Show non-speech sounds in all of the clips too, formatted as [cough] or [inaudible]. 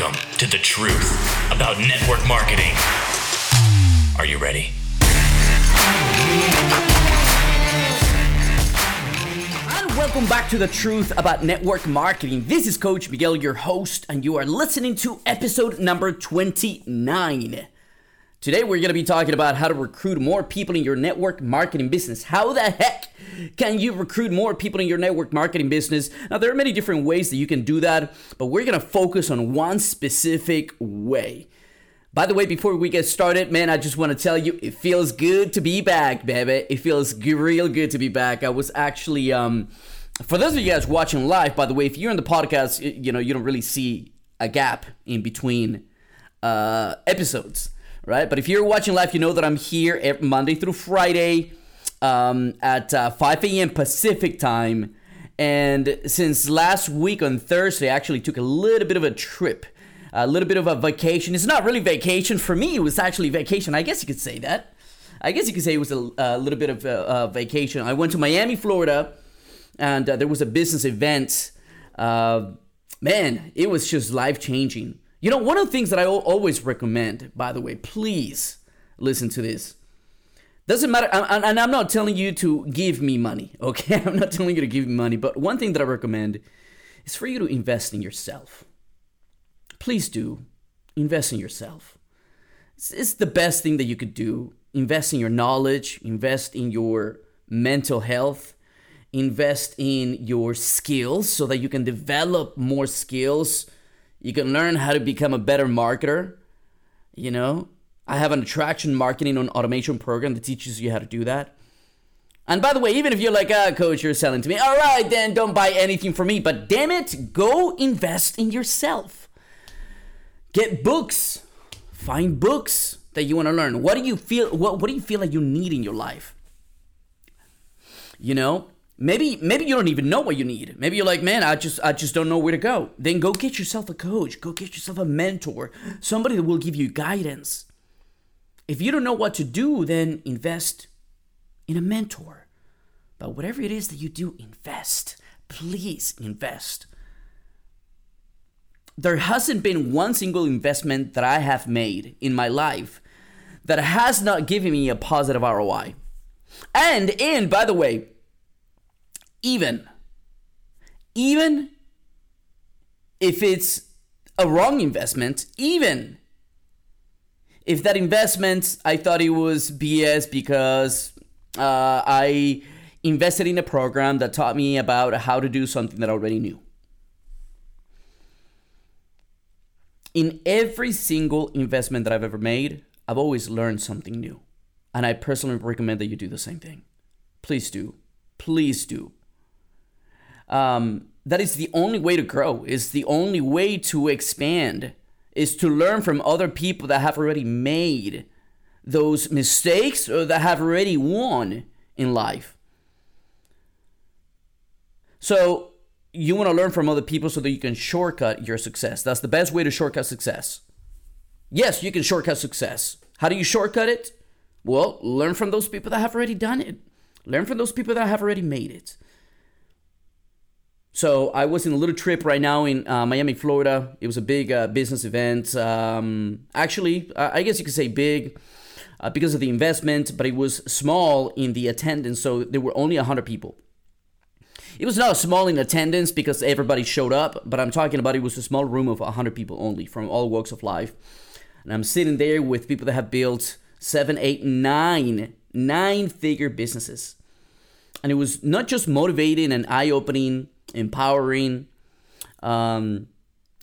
Welcome to the truth about network marketing. Are you ready? And welcome back to the truth about network marketing. This is Coach Miguel, your host, and you are listening to episode number 29. Today, we're going to be talking about how to recruit more people in your network marketing business. How the heck can you recruit more people in your network marketing business? Now, there are many different ways that you can do that, but we're going to focus on one specific way. By the way, before we get started, man, I just want to tell you it feels good to be back, baby. It feels real good to be back. I was actually, um, for those of you guys watching live, by the way, if you're in the podcast, you know, you don't really see a gap in between uh, episodes right? But if you're watching live, you know that I'm here Monday through Friday um, at uh, 5 a.m. Pacific time. And since last week on Thursday, I actually took a little bit of a trip, a little bit of a vacation. It's not really vacation for me. It was actually vacation. I guess you could say that. I guess you could say it was a, a little bit of a, a, vacation. I went to Miami, Florida, and uh, there was a business event. Uh, man, it was just life changing. You know, one of the things that I always recommend, by the way, please listen to this. Doesn't matter, and I'm not telling you to give me money, [laughs] okay? I'm not telling you to give me money, but one thing that I recommend is for you to invest in yourself. Please do invest in yourself. It's, the best thing that you could do. Invest in your knowledge, invest in your mental health, invest in your skills so that you can develop more skills you can learn how to become a better marketer. You know, I have an attraction marketing and automation program that teaches you how to do that. And by the way, even if you're like, ah, coach, you're selling to me, all right, then don't buy anything from me. But damn it, go invest in yourself. Get books. Find books that you want to learn. What do you feel? What, what do you feel like you need in your life? You know, maybe maybe you don't even know what you need. Maybe you're like man i just i just don't know where to go. Then go get yourself a coach. Go get yourself a mentor. Somebody that will give you guidance. If you don't know what to do then invest in a mentor. But whatever it is that you do invest. Please invest. There hasn't been one single investment that i have made in my life that has not given me a positive roi and and by the way even even if it's a wrong investment even if that investment i thought it was bs because uh, i invested in a program that taught me about how to do something that i already knew. In every single investment that i've ever made i've always learned something new. And i personally recommend that you do the same thing. Please do. Please do um, that is the only way to grow is the only way to expand is to learn from other people that have already made those mistakes or that have already won in life. So you want to learn from other people so that you can shortcut your success. That's the best way to shortcut success. Yes you can shortcut success. How do you shortcut it? Well learn from those people that have already done it. Learn from those people that have already made it so I was in a little trip right now in uh, Miami, Florida. It was a big uh, business event. Um, actually, I guess you could say big uh, because of the investment, but it was small in the attendance. So there were only 100 people. It was not small in attendance because everybody showed up, but I'm talking about it was a small room of 100 people only from all walks of life. And I'm sitting there with people that have built seven, eight, nine, nine figure businesses. And it was not just motivating and eye opening empowering. Um,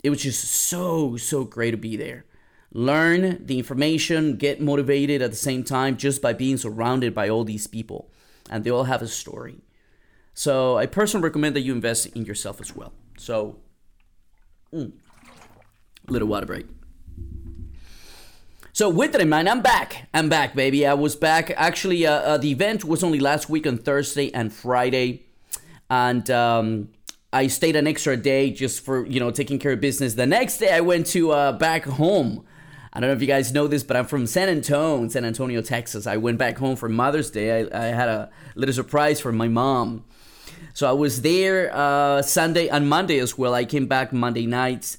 it was just so, so great to be there. Learn the information, get motivated at the same time just by being surrounded by all these people. And they all have a story. So I personally recommend that you invest in yourself as well. So, mm, little water break. So with that in mind, I'm back. I'm back, baby. I was back. Actually, uh, uh, the event was only last week on Thursday and Friday, and um, I stayed an extra day just for you know taking care of business. The next day I went to uh, back home. I don't know if you guys know this, but I'm from San Antonio, San Antonio, Texas. I went back home for Mother's Day. I, I had a little surprise for my mom. So I was there uh, Sunday and Monday as well. I came back Monday nights,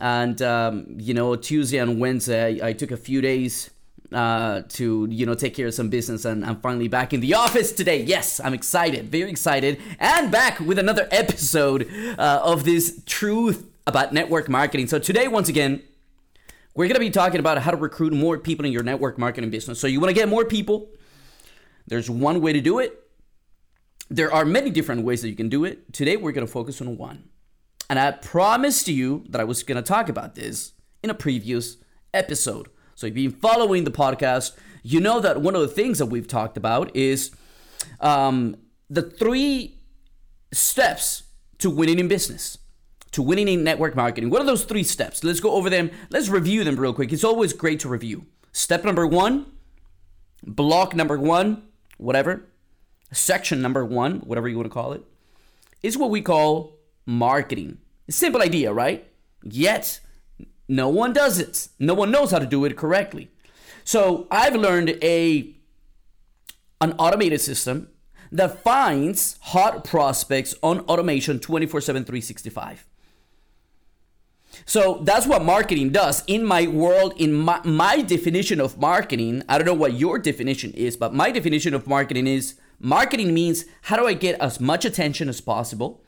and um, you know Tuesday and Wednesday I, I took a few days uh, to you know take care of some business and I'm finally back in the office today. Yes, I'm excited, very excited, and back with another [laughs] episode uh, of this truth about network marketing. So today, once again, we're gonna be talking about how to recruit more people in your network marketing business. So you want to get more people? There's one way to do it. There are many different ways that you can do it. Today, we're gonna focus on one, and I promised you that I was gonna talk about this in a previous episode. So if you've been following the podcast, you know that one of the things that we've talked about is um, the three steps to winning in business, to winning in network marketing. What are those three steps? Let's go over them. Let's review them real quick. It's always great to review. Step number one, block number one, whatever, section number one, whatever you want to call it, is what we call marketing. Simple idea, right? Yet, no one does it. No one knows how to do it correctly. So I've learned a an automated system that finds hot prospects on automation 24/7 365. So that's what marketing does. In my world, in my, my definition of marketing, I don't know what your definition is, but my definition of marketing is marketing means how do I get as much attention as possible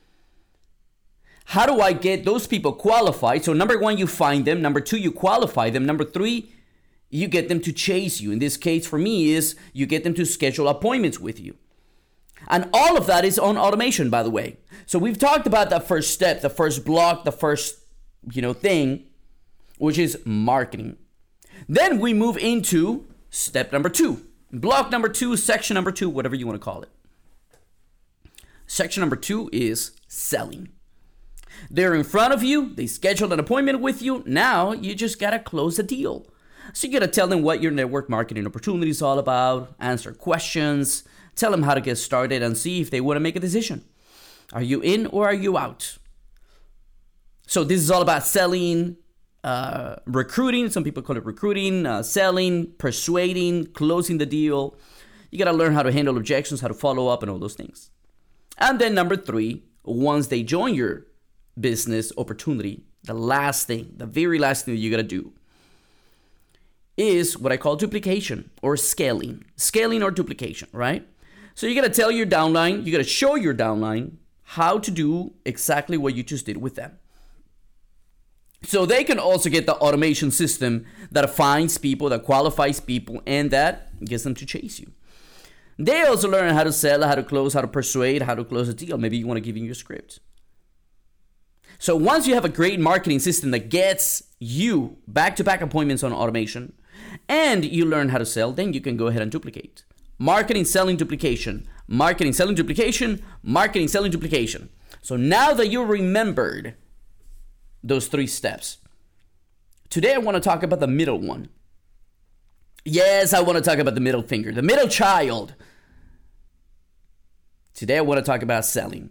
how do I get those people qualified? So, number one, you find them. Number two, you qualify them. Number three, you get them to chase you. In this case, for me, is you get them to schedule appointments with you. And all of that is on automation, by the way. So we've talked about that first step, the first block, the first, you know, thing, which is marketing. Then we move into step number two, block number two, section number two, whatever you want to call it. Section number two is selling. They're in front of you, they scheduled an appointment with you. Now you just gotta close a deal. So you gotta tell them what your network marketing opportunity is all about, answer questions, tell them how to get started, and see if they wanna make a decision. Are you in or are you out? So this is all about selling, uh, recruiting. Some people call it recruiting, uh, selling, persuading, closing the deal. You gotta learn how to handle objections, how to follow up, and all those things. And then number three, once they join your business opportunity, the last thing, the very last thing you gotta do is what I call duplication or scaling. Scaling or duplication, right? So you gotta tell your downline, you gotta show your downline how to do exactly what you just did with them. So they can also get the automation system that finds people, that qualifies people, and that gets them to chase you. They also learn how to sell, how to close, how to persuade, how to close a deal. Maybe you want to give in your script. So once you have a great marketing system that gets you back to back appointments on automation and you learn how to sell, then you can go ahead and duplicate. Marketing, selling, duplication. Marketing, selling, duplication. Marketing, selling, duplication. So now that you remembered those three steps, today I want to talk about the middle one. Yes, I want to talk about the middle finger, the middle child. Today I want to talk about selling.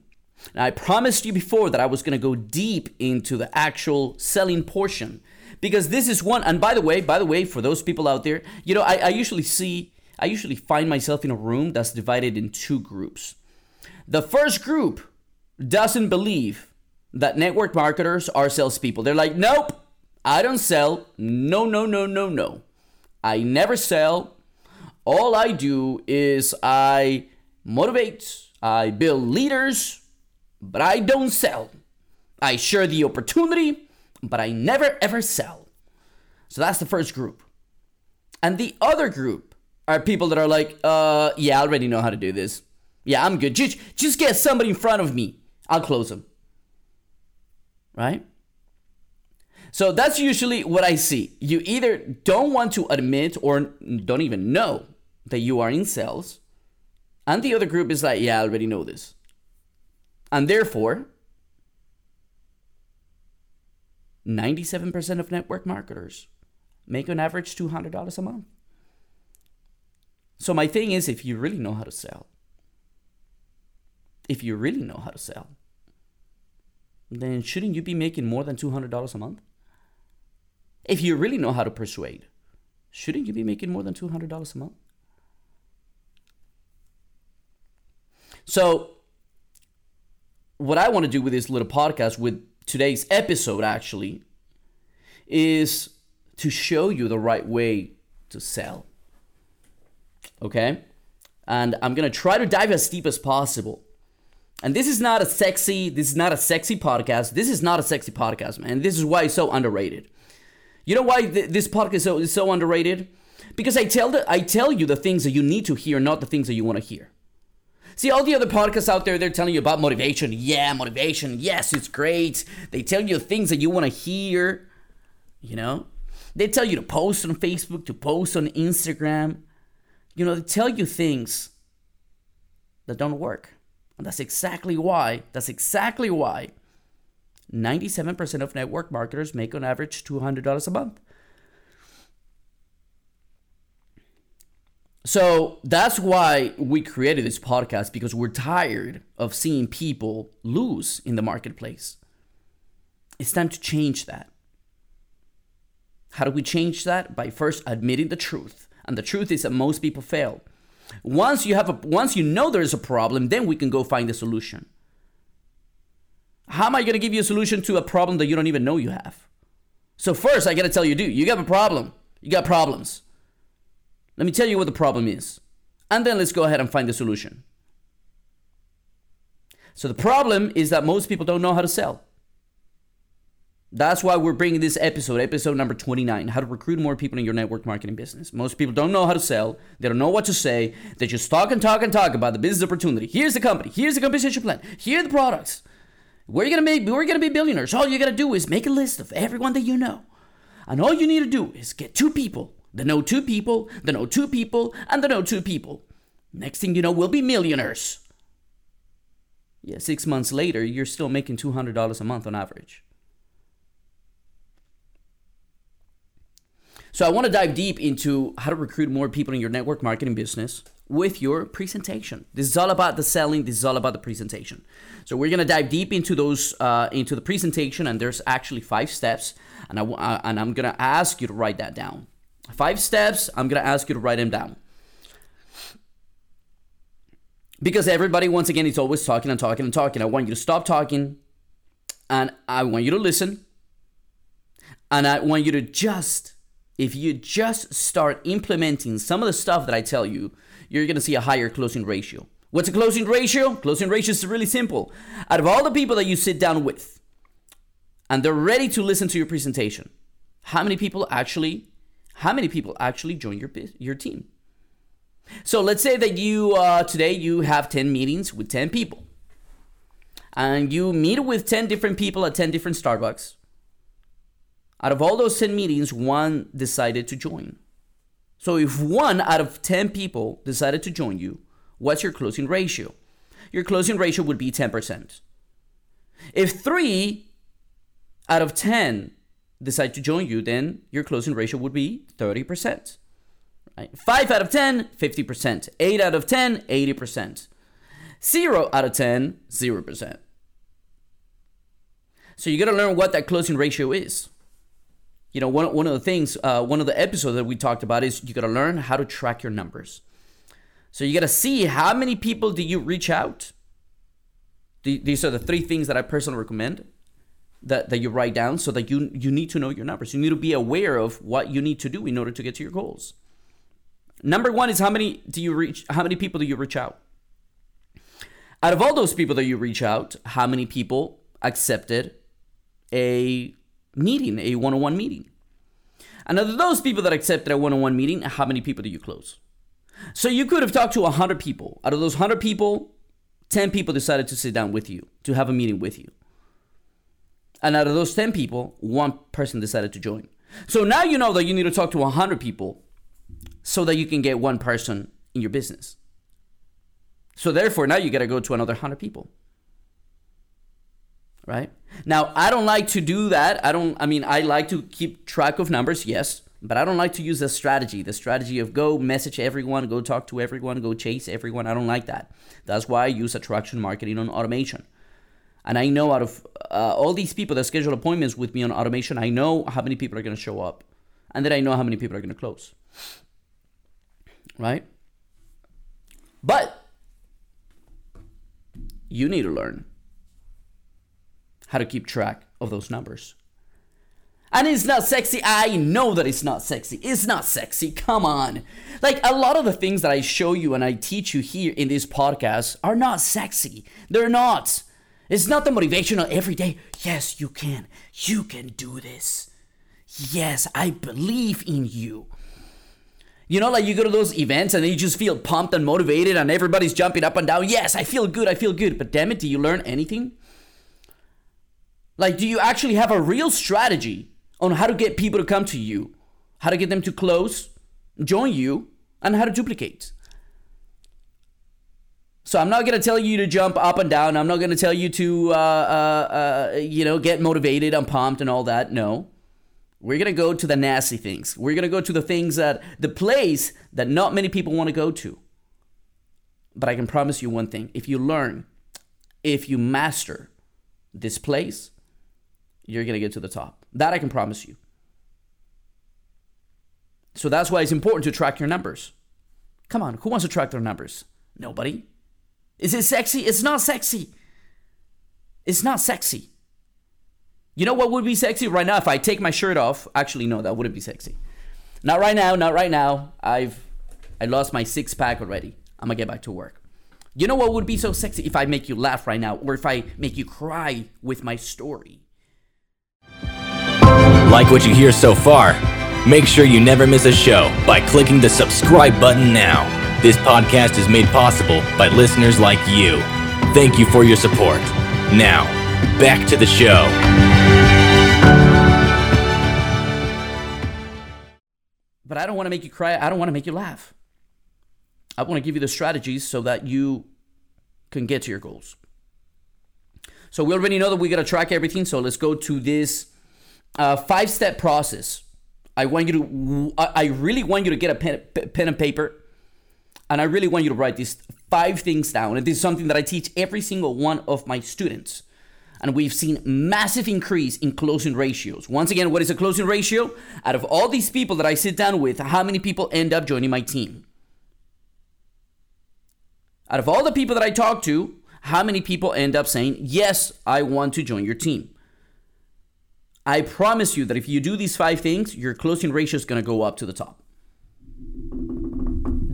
Now, I promised you before that I was going to go deep into the actual selling portion because this is one. And by the way, by the way, for those people out there, you know, I, I usually see, I usually find myself in a room that's divided in two groups. The first group doesn't believe that network marketers are salespeople. They're like, nope, I don't sell. No, no, no, no, no. I never sell. All I do is I motivate, I build leaders, but I don't sell. I share the opportunity, but I never ever sell. So that's the first group. And the other group are people that are like, uh, yeah, I already know how to do this. Yeah, I'm good. Just, just get somebody in front of me. I'll close them. Right? So that's usually what I see. You either don't want to admit or don't even know that you are in sales. And the other group is like, yeah, I already know this. And therefore, 97% of network marketers make on average $200 a month. So, my thing is if you really know how to sell, if you really know how to sell, then shouldn't you be making more than $200 a month? If you really know how to persuade, shouldn't you be making more than $200 a month? So, what I want to do with this little podcast, with today's episode, actually, is to show you the right way to sell. Okay? And I'm going to try to dive as deep as possible. And this is not a sexy, this is not a sexy podcast. This is not a sexy podcast, man. This is why it's so underrated. You know why th- this podcast is so, is so underrated? Because I tell the, I tell you the things that you need to hear, not the things that you want to hear. See, all the other podcasts out there, they're telling you about motivation. Yeah, motivation. Yes, it's great. They tell you things that you want to hear. You know, they tell you to post on Facebook, to post on Instagram. You know, they tell you things that don't work. And that's exactly why, that's exactly why 97% of network marketers make on average $200 a month. So that's why we created this podcast because we're tired of seeing people lose in the marketplace. It's time to change that. How do we change that? By first admitting the truth. And the truth is that most people fail. Once you have a once you know there's a problem, then we can go find the solution. How am I going to give you a solution to a problem that you don't even know you have? So first I got to tell you, dude, you got a problem. You got problems. Let me tell you what the problem is. And then let's go ahead and find the solution. So the problem is that most people don't know how to sell. That's why we're bringing this episode, episode number 29, how to recruit more people in your network marketing business. Most people don't know how to sell. They don't know what to say. They just talk and talk and talk about the business opportunity. Here's the company. Here's the compensation plan. Here are the products. We're gonna make we're gonna be billionaires. All you gotta do is make a list of everyone that you know. And all you need to do is get two people the know two people, the know two people, and the know two people. Next thing you know, we'll be millionaires. Yeah, six months later, you're still making $200 a month on average. So, I want to dive deep into how to recruit more people in your network marketing business with your presentation. This is all about the selling. This is all about the presentation. So we're gonna dive deep into those uh, into the presentation, and there's actually five steps, and I uh, and I'm gonna ask you to write that down. Five steps, I'm going to ask you to write them down. Because everybody, once again, is always talking and talking and talking. I want you to stop talking and I want you to listen. And I want you to just, if you just start implementing some of the stuff that I tell you, you're going to see a higher closing ratio. What's a closing ratio? Closing ratio is really simple. Out of all the people that you sit down with and they're ready to listen to your presentation, how many people actually how many people actually join your your team. So let's say that you uh, today you have 10 meetings with 10 people. And you meet with 10 different people at 10 different Starbucks. Out of all those 10 meetings, one decided to join. So if one out of 10 people decided to join you, what's your closing ratio? Your closing ratio would be 10%. If 3 out of 10 decide to join you, then your closing ratio would be 30%. Right? 5 out of 10, 50%. 8 out of 10, 80%. 0 out of 10, 0%. So you got to learn what that closing ratio is. You know, one, one of the things, uh, one of the episodes that we talked about is you got to learn how to track your numbers. So you got to see how many people do you reach out. These are the three things that I personally recommend that, that you write down so that you you need to know your numbers. You need to be aware of what you need to do in order to get to your goals. Number one is how many do you reach how many people do you reach out? Out of all those people that you reach out, how many people accepted a meeting, a one-on-one meeting? And of those people that accepted a one-on-one meeting, how many people do you close? So you could have talked to 100 people. Out of those 100 people, 10 people decided to sit down with you, to have a meeting with you. And out of those 10 people, one person decided to join. So now you know that you need to talk to 100 people so that you can get one person in your business. So therefore, now you got to go to another 100 people. Right? Now, I don't like to do that. I don't, I mean, I like to keep track of numbers, yes, but I don't like to use the strategy, the strategy of go message everyone, go talk to everyone, go chase everyone. I don't like that. That's why I use attraction marketing on automation. And I know out of uh, all these people that schedule appointments with me on automation, I know how many people are going to show up. And then I know how many people are going to close. Right? But you need to learn how to keep track of those numbers. And it's not sexy. I know that it's not sexy. It's not sexy. Come on. Like a lot of the things that I show you and I teach you here in this podcast are not sexy. They're not. It's not the motivational every day. Yes, you can. You can do this. Yes, I believe in you. You know, like you go to those events and then you just feel pumped and motivated and everybody's jumping up and down. Yes, I feel good. I feel good. But damn it, do you learn anything? Like, do you actually have a real strategy on how to get people to come to you, how to get them to close, join you, and how to duplicate? So I'm not gonna tell you to jump up and down. I'm not gonna tell you to, uh, uh, uh, you know, get motivated and pumped and all that. No. We're going to go to the nasty things. We're going to go to the things that, the place that not many people want to go to. But I can promise you one thing if you learn, if you master this place, you're going to get to the top. That I can promise you. So that's why it's important to track your numbers. Come on, who wants to track their numbers? Nobody. Is it sexy? It's not sexy. It's not sexy. You know what would be sexy right now if I take my shirt off? Actually, no, that wouldn't be sexy. Not right now, not right now. I've I lost my six pack already. I'm gonna get back to work. You know what would be so sexy if I make you laugh right now, or if I make you cry with my story? Like what you hear so far? Make sure you never miss a show by clicking the subscribe button now. This podcast is made possible by listeners like you. Thank you for your support. Now, back to the show. But I don't want to make you cry. I don't want to make you laugh. I want to give you the strategies so that you can get to your goals. So we already know that we got to track everything. So let's go to this uh, five step process. I want you to, I really want you to get a pen, pen and paper. And I really want you to write these five things down. And this is something that I teach every single one of my students and we've seen massive increase in closing ratios. Once again, what is a closing ratio? Out of all these people that I sit down with, how many people end up joining my team? Out of all the people that I talk to, how many people end up saying, Yes, I want to join your team? I promise you that if you do these five things, your closing ratio is going to go up to the top.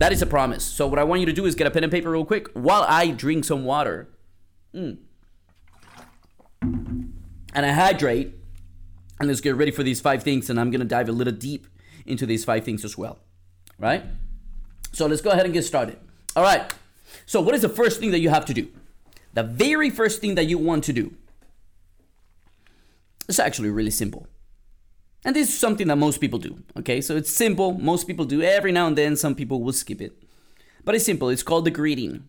That is a promise. So, what I want you to do is get a pen and paper real quick while I drink some water. Mm and I hydrate. And let's get ready for these five things. And I'm going to dive a little deep into these five things as well. Right? So let's go ahead and get started. All right. So, what is the first thing that you have to do? The very first thing that you want to do is actually really simple. And this is something that most people do. Okay, so it's simple. Most people do. Every now and then, some people will skip it. But it's simple. It's called the greeting.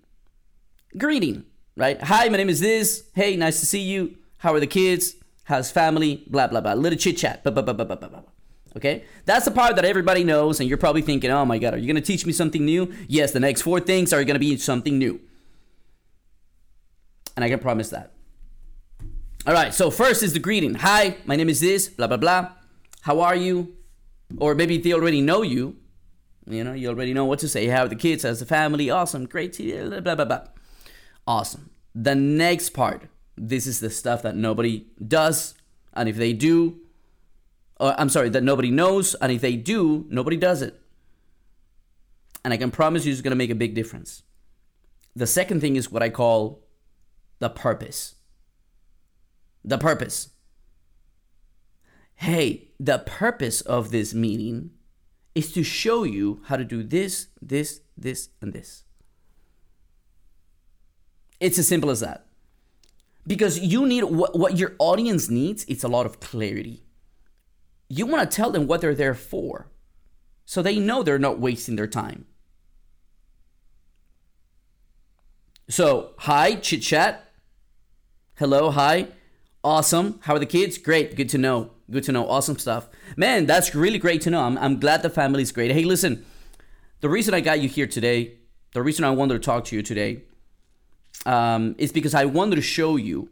Greeting, right? Hi, my name is this. Hey, nice to see you. How are the kids? How's family? Blah, blah, blah. Little chit chat. Blah, blah, blah, blah, blah, blah. Okay? That's the part that everybody knows, and you're probably thinking, oh my God, are you going to teach me something new? Yes, the next four things are going to be something new. And I can promise that. All right, so first is the greeting. Hi, my name is this, blah, blah, blah. How are you? Or maybe they already know you. You know, you already know what to say. How are the kids? How's the family? Awesome, great, blah, blah, blah, blah. Awesome. The next part this is the stuff that nobody does. And if they do, uh, I'm sorry, that nobody knows. And if they do, nobody does it. And I can promise you it's going to make a big difference. The second thing is what I call the purpose. The purpose. Hey, the purpose of this meeting is to show you how to do this, this, this, and this. It's as simple as that. Because you need what, what your audience needs it's a lot of clarity. You want to tell them what they're there for so they know they're not wasting their time. So hi chit chat. Hello hi. Awesome. How are the kids? Great good to know good to know awesome stuff man that's really great to know i'm, I'm glad the family's great hey listen the reason i got you here today the reason i wanted to talk to you today um, is because I wanted to show you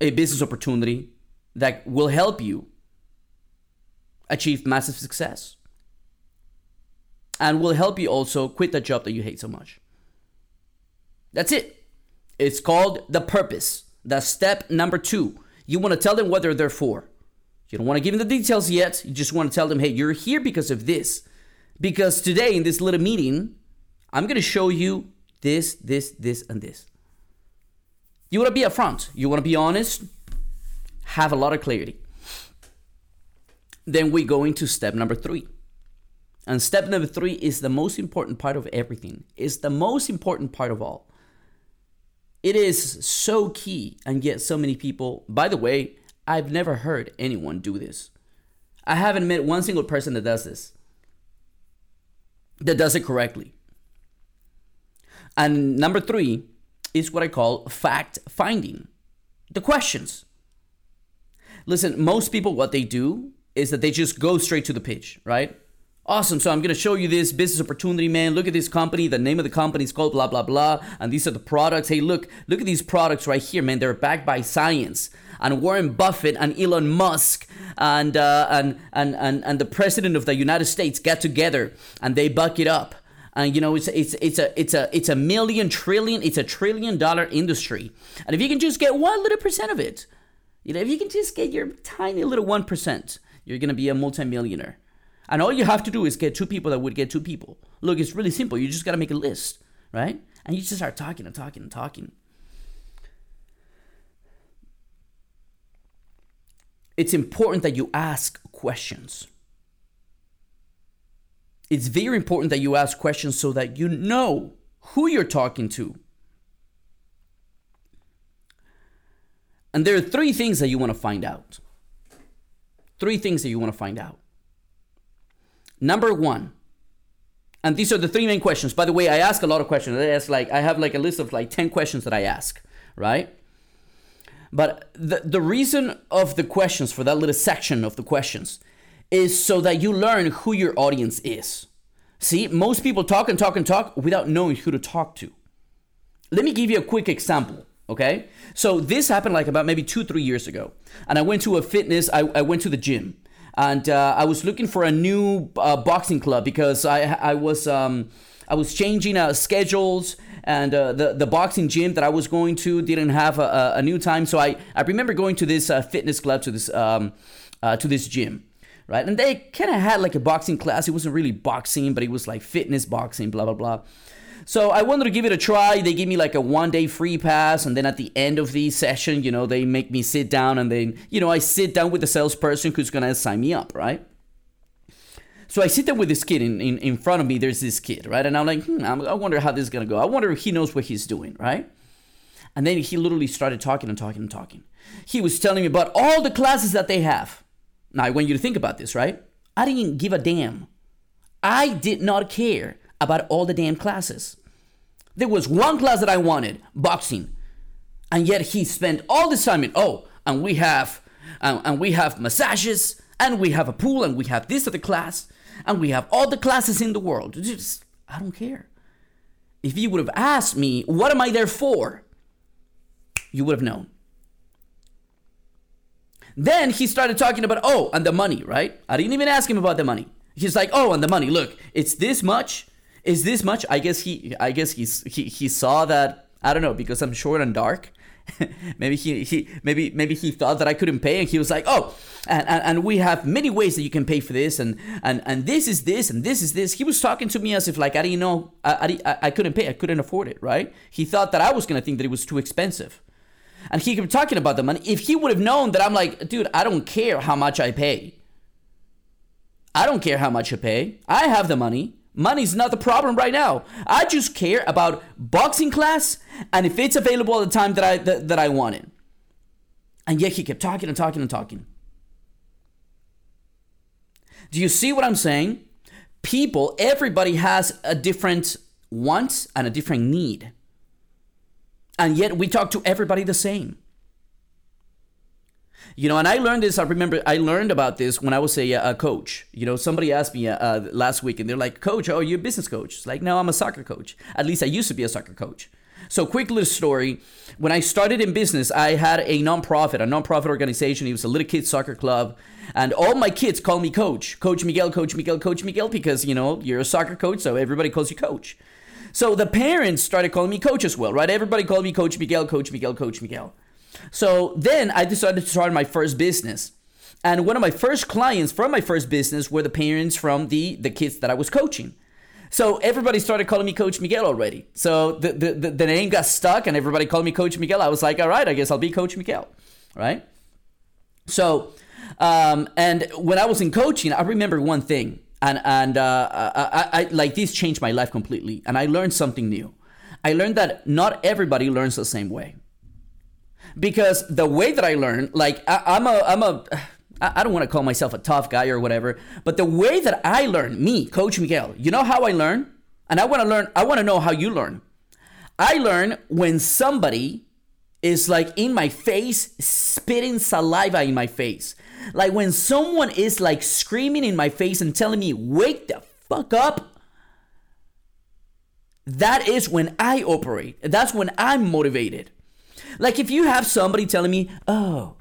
a business opportunity that will help you achieve massive success and will help you also quit the job that you hate so much. That's it. It's called the purpose. The step number two. You want to tell them what they're there for. You don't want to give them the details yet. You just want to tell them, hey, you're here because of this. Because today in this little meeting, I'm going to show you this, this, this, and this. You want to be upfront. You want to be honest. Have a lot of clarity. Then we go into step number three. And step number three is the most important part of everything. It's the most important part of all. It is so key, and yet so many people, by the way, I've never heard anyone do this. I haven't met one single person that does this, that does it correctly. And number three is what I call fact finding the questions. Listen, most people, what they do is that they just go straight to the pitch, right? Awesome. So I'm going to show you this business opportunity, man. Look at this company. The name of the company is called blah, blah, blah. And these are the products. Hey, look, look at these products right here, man. They're backed by science. And Warren Buffett and Elon Musk and, uh, and, and, and, and the president of the United States get together and they buck it up. And you know, it's, it's, it's, a, it's, a, it's a million trillion, it's a trillion dollar industry. And if you can just get one little percent of it, you know, if you can just get your tiny little 1%, you're going to be a multimillionaire. And all you have to do is get two people that would get two people. Look, it's really simple. You just got to make a list, right? And you just start talking and talking and talking. It's important that you ask questions. It's very important that you ask questions so that you know who you're talking to. And there are three things that you want to find out. Three things that you want to find out. Number one, and these are the three main questions. By the way, I ask a lot of questions. I ask like I have like a list of like 10 questions that I ask, right? But the, the reason of the questions for that little section of the questions is so that you learn who your audience is. See, most people talk and talk and talk without knowing who to talk to. Let me give you a quick example, okay? So this happened like about maybe two, three years ago. And I went to a fitness, I, I went to the gym and uh, I was looking for a new uh, boxing club because I I was um, I was changing uh, schedules and uh, the the boxing gym that I was going to didn't have a, a new time, so I I remember going to this uh, fitness club to this um, uh, to this gym. Right, and they kind of had like a boxing class. It wasn't really boxing, but it was like fitness boxing, blah blah blah. So I wanted to give it a try. They give me like a one day free pass, and then at the end of the session, you know, they make me sit down, and then you know I sit down with the salesperson who's gonna sign me up, right? So I sit there with this kid in, in, in front of me. There's this kid, right? And I'm like, hmm, I wonder how this is gonna go. I wonder if he knows what he's doing, right? And then he literally started talking and talking and talking. He was telling me about all the classes that they have. Now I want you to think about this, right? I didn't give a damn. I did not care about all the damn classes. There was one class that I wanted, boxing. And yet he spent all this time in, oh, and we have um, and we have massages, and we have a pool, and we have this other class, and we have all the classes in the world. Just, I don't care. If you would have asked me, what am I there for? You would have known. Then he started talking about, oh, and the money, right? I didn't even ask him about the money. He's like, oh, and the money. Look, it's this much is this much? I guess he I guess he's he, he saw that I don't know because I'm short and dark. [laughs] maybe he, he maybe maybe he thought that I couldn't pay and he was like, oh, and, and, and we have many ways that you can pay for this and and and this is this and this is this. He was talking to me as if like I didn't know I, I, I couldn't pay I couldn't afford it right. He thought that I was gonna think that it was too expensive. And he kept talking about the money. If he would have known that I'm like, dude, I don't care how much I pay. I don't care how much I pay. I have the money. Money's not the problem right now. I just care about boxing class and if it's available at the time that I that, that I want it. And yet he kept talking and talking and talking. Do you see what I'm saying? People, everybody has a different want and a different need. And yet we talk to everybody the same. You know, and I learned this. I remember I learned about this when I was a, a coach. You know, somebody asked me uh, uh, last week, and they're like, "Coach, oh, you're a business coach?" It's like, no, I'm a soccer coach. At least I used to be a soccer coach. So, quick little story. When I started in business, I had a nonprofit, a nonprofit organization. It was a little kids soccer club, and all my kids call me Coach, Coach Miguel, Coach Miguel, Coach Miguel, because you know you're a soccer coach, so everybody calls you Coach. So the parents started calling me Coach as well, right? Everybody called me Coach Miguel, Coach Miguel, Coach Miguel. So then I decided to start my first business. And one of my first clients from my first business were the parents from the the kids that I was coaching. So everybody started calling me Coach Miguel already. So the, the, the, name got stuck and everybody called me Coach Miguel. I was like, all right, I guess I'll be Coach Miguel. Right? So, um, and when I was in coaching, I remember one thing. And, and uh, I, I, I, like this changed my life completely. And I learned something new. I learned that not everybody learns the same way. Because the way that I learn, like I, I'm a, I'm a, I don't want to call myself a tough guy or whatever, but the way that I learn, me, Coach Miguel, you know how I learn? And I want to learn, I want to know how you learn. I learn when somebody is like in my face, spitting saliva in my face. Like when someone is like screaming in my face and telling me, wake the fuck up. That is when I operate. That's when I'm motivated. Like if you have somebody telling me, oh,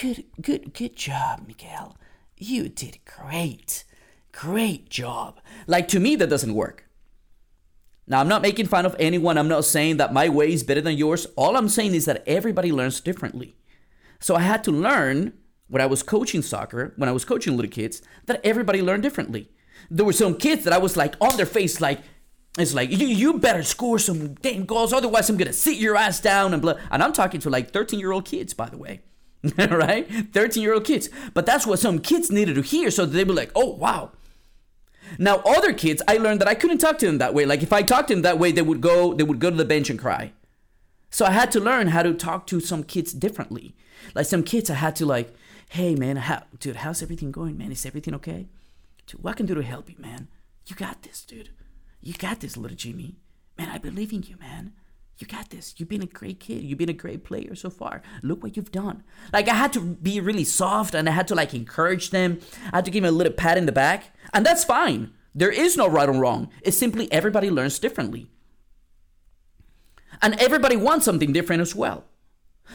Good, good, good job, Miguel. You did great. Great job. Like, to me, that doesn't work. Now, I'm not making fun of anyone. I'm not saying that my way is better than yours. All I'm saying is that everybody learns differently. So I had to learn when I was coaching soccer, when I was coaching little kids, that everybody learned differently. There were some kids that I was like on their face, like, it's like, you, you better score some damn goals, otherwise I'm gonna sit your ass down and blah. And I'm talking to like 13 year old kids, by the way. [laughs] right? 13 year old kids. But that's what some kids needed to hear so they were like, oh, wow. Now, other kids, I learned that I couldn't talk to them that way. Like if I talked to them that way, they would go, they would go to the bench and cry. So I had to learn how to talk to some kids differently. Like some kids, I had to like, hey man, how, dude, how's everything going, man? Is everything okay? Dude, what can I do to help you, man? You got this, dude. You got this, little Jimmy. Man, I believe in you, man. You got this. You've been a great kid. You've been a great player so far. Look what you've done. Like I had to be really soft and I had to like encourage them. I had to give them a little pat in the back. And that's fine. There is no right or wrong. It's simply everybody learns differently. And everybody wants something different as well.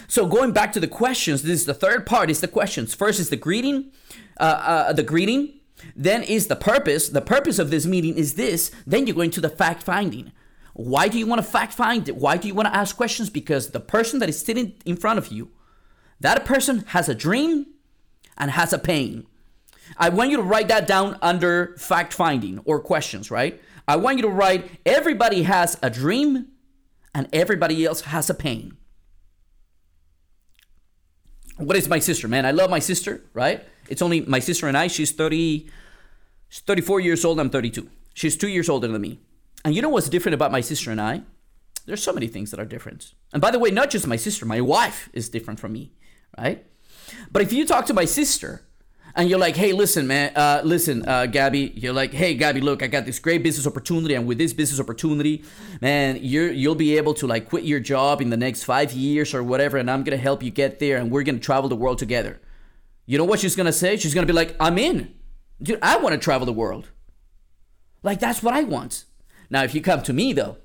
So going back to the questions, this is the third part is the questions. First is the greeting, uh, uh, the greeting. Then is the purpose. The purpose of this meeting is this. Then you go into the fact finding. Why do you want to fact find it? Why do you want to ask questions? Because the person that is sitting in front of you, that person has a dream and has a pain. I want you to write that down under fact finding or questions, right? I want you to write everybody has a dream and everybody else has a pain. What is my sister, man? I love my sister, right? It's only my sister and I. She's 30 she's 34 years old, I'm 32. She's 2 years older than me. And you know what's different about my sister and I? There's so many things that are different. And by the way, not just my sister, my wife is different from me, right? But if you talk to my sister and you're like, hey, listen, man, uh, listen, uh, Gabby, you're like, hey, Gabby, look, I got this great business opportunity, and with this business opportunity, man, you're you'll be able to like quit your job in the next five years or whatever, and I'm gonna help you get there, and we're gonna travel the world together. You know what she's gonna say? She's gonna be like, I'm in, dude. I want to travel the world. Like that's what I want. Now, if you come to me though,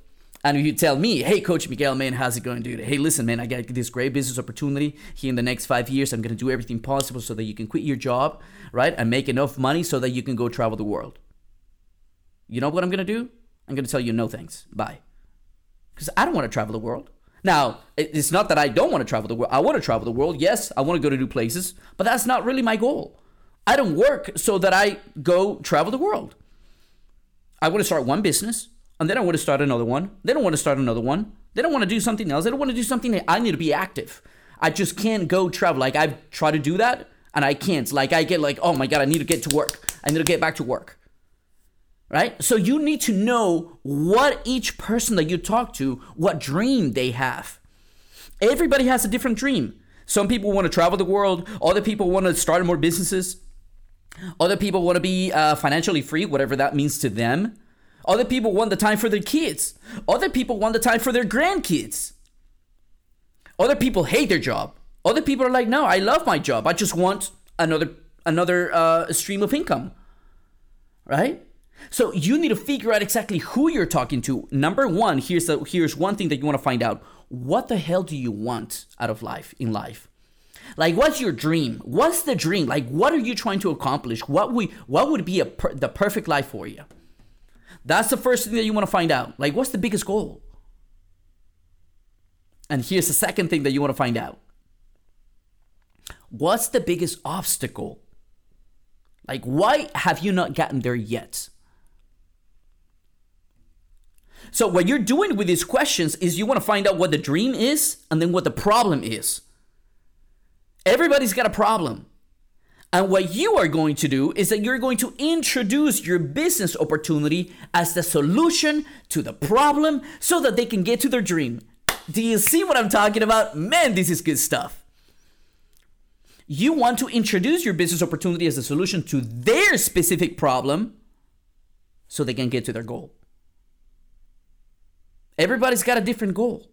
and if you tell me, hey, Coach Miguel, man, how's it going, dude? Hey, listen, man, I got this great business opportunity here in the next five years. I'm going to do everything possible so that you can quit your job, right? And make enough money so that you can go travel the world. You know what I'm going to do? I'm going to tell you no thanks. Bye. Because I don't want to travel the world. Now, it's not that I don't want to travel the world. I want to travel the world. Yes, I want to go to new places, but that's not really my goal. I don't work so that I go travel the world. I want to start one business and then I want to start another one. They don't want to start another one. They don't want to do something else. They don't want to do something. I need to be active. I just can't go travel. Like I've tried to do that and I can't. Like I get like, oh my god, I need to get to work. I need to get back to work. Right? So you need to know what each person that you talk to, what dream they have. Everybody has a different dream. Some people want to travel the world. Other people want to start more businesses. Other people want to be uh, financially free, whatever that means to them. Other people want the time for their kids. Other people want the time for their grandkids. Other people hate their job. Other people are like, no, I love my job. I just want another another uh, stream of income. Right? So you need to figure out exactly who you're talking to. Number one, here's the, here's one thing that you want to find out. What the hell do you want out of life in life? Like, what's your dream? What's the dream? Like, what are you trying to accomplish? What would what would be a per, the perfect life for you? That's the first thing that you want to find out. Like, what's the biggest goal? And here's the second thing that you want to find out What's the biggest obstacle? Like, why have you not gotten there yet? So, what you're doing with these questions is you want to find out what the dream is and then what the problem is. Everybody's got a problem. And what you are going to do is that you're going to introduce your business opportunity as the solution to the problem so that they can get to their dream. Do you see what I'm talking about? Man, this is good stuff. You want to introduce your business opportunity as a solution to their specific problem so they can get to their goal. Everybody's got a different goal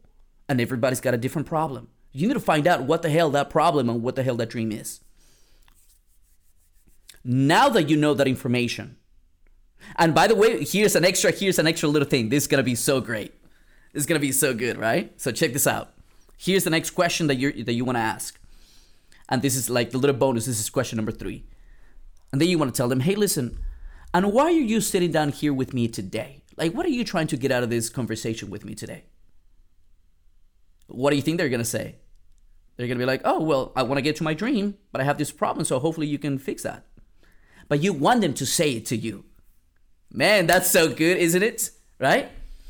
and everybody's got a different problem. You need to find out what the hell that problem and what the hell that dream is. Now that you know that information, and by the way, here's an extra, here's an extra little thing. This is gonna be so great. This is gonna be so good, right? So check this out. Here's the next question that you that you want to ask, and this is like the little bonus. This is question number three, and then you want to tell them, hey, listen, and why are you sitting down here with me today? Like, what are you trying to get out of this conversation with me today? What do you think they're gonna say? They're gonna be like, oh, well, I want to get to my dream, but I have this problem, so hopefully you can fix that. But you want them to say it to you. Man, that's so good, isn't it? Right?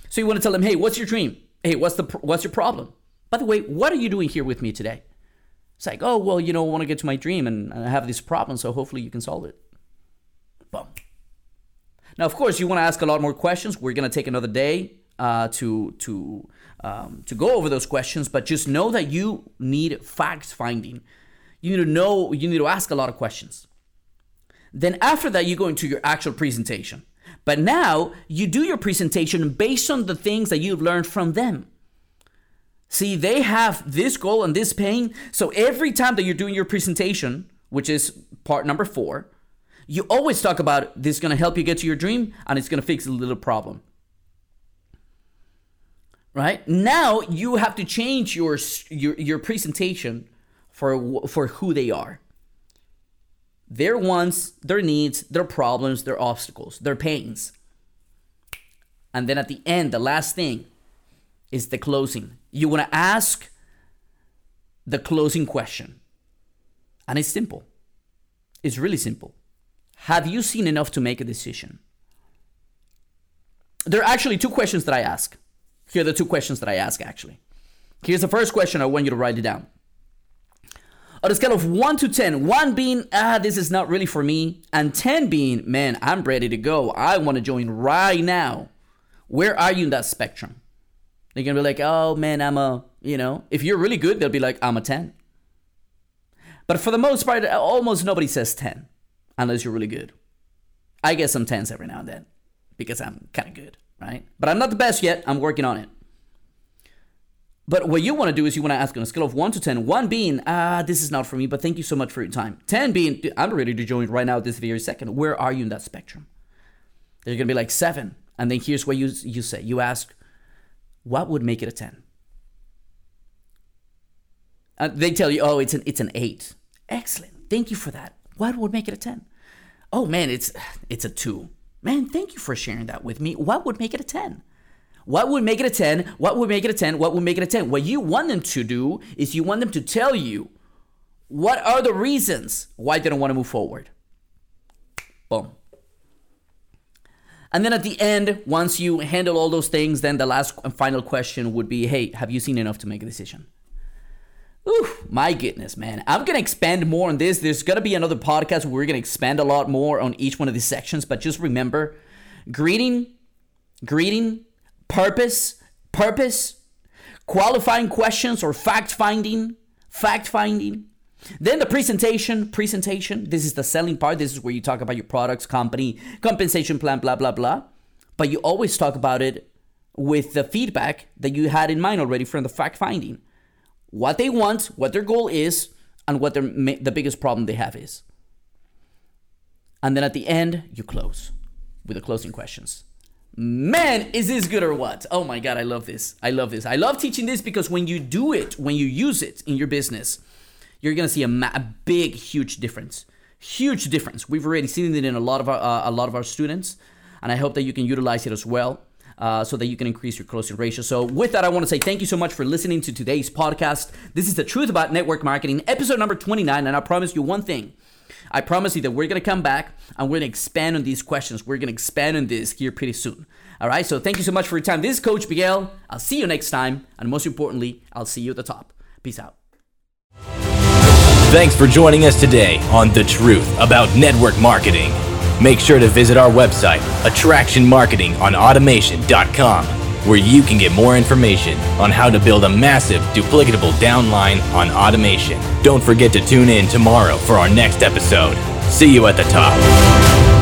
So you want to tell them, hey, what's your dream? Hey, what's the what's your problem? By the way, what are you doing here with me today? It's like, oh, well, you know, I want to get to my dream and I have this problem, so hopefully you can solve it. Boom. Now, of course, you want to ask a lot more questions. We're gonna take another day uh, to to um, to go over those questions, but just know that you need fact finding. You need to know. You need to ask a lot of questions. Then after that, you go into your actual presentation. But now you do your presentation based on the things that you've learned from them. See, they have this goal and this pain. So every time that you're doing your presentation, which is part number four, you always talk about this is going to help you get to your dream and it's going to fix a little problem. Right? Now you have to change your your, your presentation for for who they are. Their wants, their needs, their problems, their obstacles, their pains. And then at the end, the last thing is the closing. You want to ask the closing question. And it's simple. It's really simple. Have you seen enough to make a decision? There are actually two questions that I ask. Here are the two questions that I ask, actually. Here's the first question. I want you to write it down. On a scale of 1 to 10, 1 being, ah, this is not really for me, and 10 being, man, I'm ready to go. I want to join right now. Where are you in that spectrum? They're going to be like, oh, man, I'm a, you know, if you're really good, they'll be like, I'm a 10. But for the most part, almost nobody says 10 unless you're really good. I get some 10s every now and then because I'm kind of good, right? But I'm not the best yet. I'm working on it. But what you want to do is you want to ask on a scale of 1 to 10, 1 being, ah, this is not for me, but thank you so much for your time. 10 being, I'm ready to join right now this very second. Where are you in that spectrum? They're going to be like 7. And then here's what you, you say you ask, what would make it a 10? And they tell you, oh, it's an, it's an 8. Excellent. Thank you for that. What would make it a 10? Oh, man, it's, it's a 2. Man, thank you for sharing that with me. What would make it a 10? What would make it a 10? What would make it a 10? What would make it a 10? What you want them to do is you want them to tell you what are the reasons why they don't want to move forward. Boom. And then at the end, once you handle all those things, then the last and final question would be hey, have you seen enough to make a decision? Ooh, my goodness, man. I'm going to expand more on this. There's going to be another podcast where we're going to expand a lot more on each one of these sections. But just remember greeting, greeting, purpose, purpose, qualifying questions or fact finding, fact finding. Then the presentation, presentation. This is the selling part. This is where you talk about your products, company, compensation plan, blah, blah, blah. But you always talk about it with the feedback that you had in mind already from the fact finding. What they want, what their goal is, and what their, the biggest problem they have is. And then at the end, you close with the closing questions. Man, is this good or what? Oh my God, I love this. I love this. I love teaching this because when you do it, when you use it in your business, you're gonna see a, ma- a big, huge difference. Huge difference. We've already seen it in a lot of our uh, a lot of our students, and I hope that you can utilize it as well. uh, so that you can increase your closing ratio. So, with that, I want to say thank you so much for listening to today's podcast. This is the truth about network marketing, episode number 29. And I promise you one thing. I promise you that we're going to come back and we're going to expand on these questions. We're going to expand on this here pretty soon. All right. So, thank you so much for your time. This is Coach Miguel. I'll see you next time. And most importantly, I'll see you at the top. Peace out. Thanks for joining us today on The Truth About Network Marketing. Make sure to visit our website, attractionmarketingonautomation.com, where you can get more information on how to build a massive, duplicatable downline on automation. Don't forget to tune in tomorrow for our next episode. See you at the top.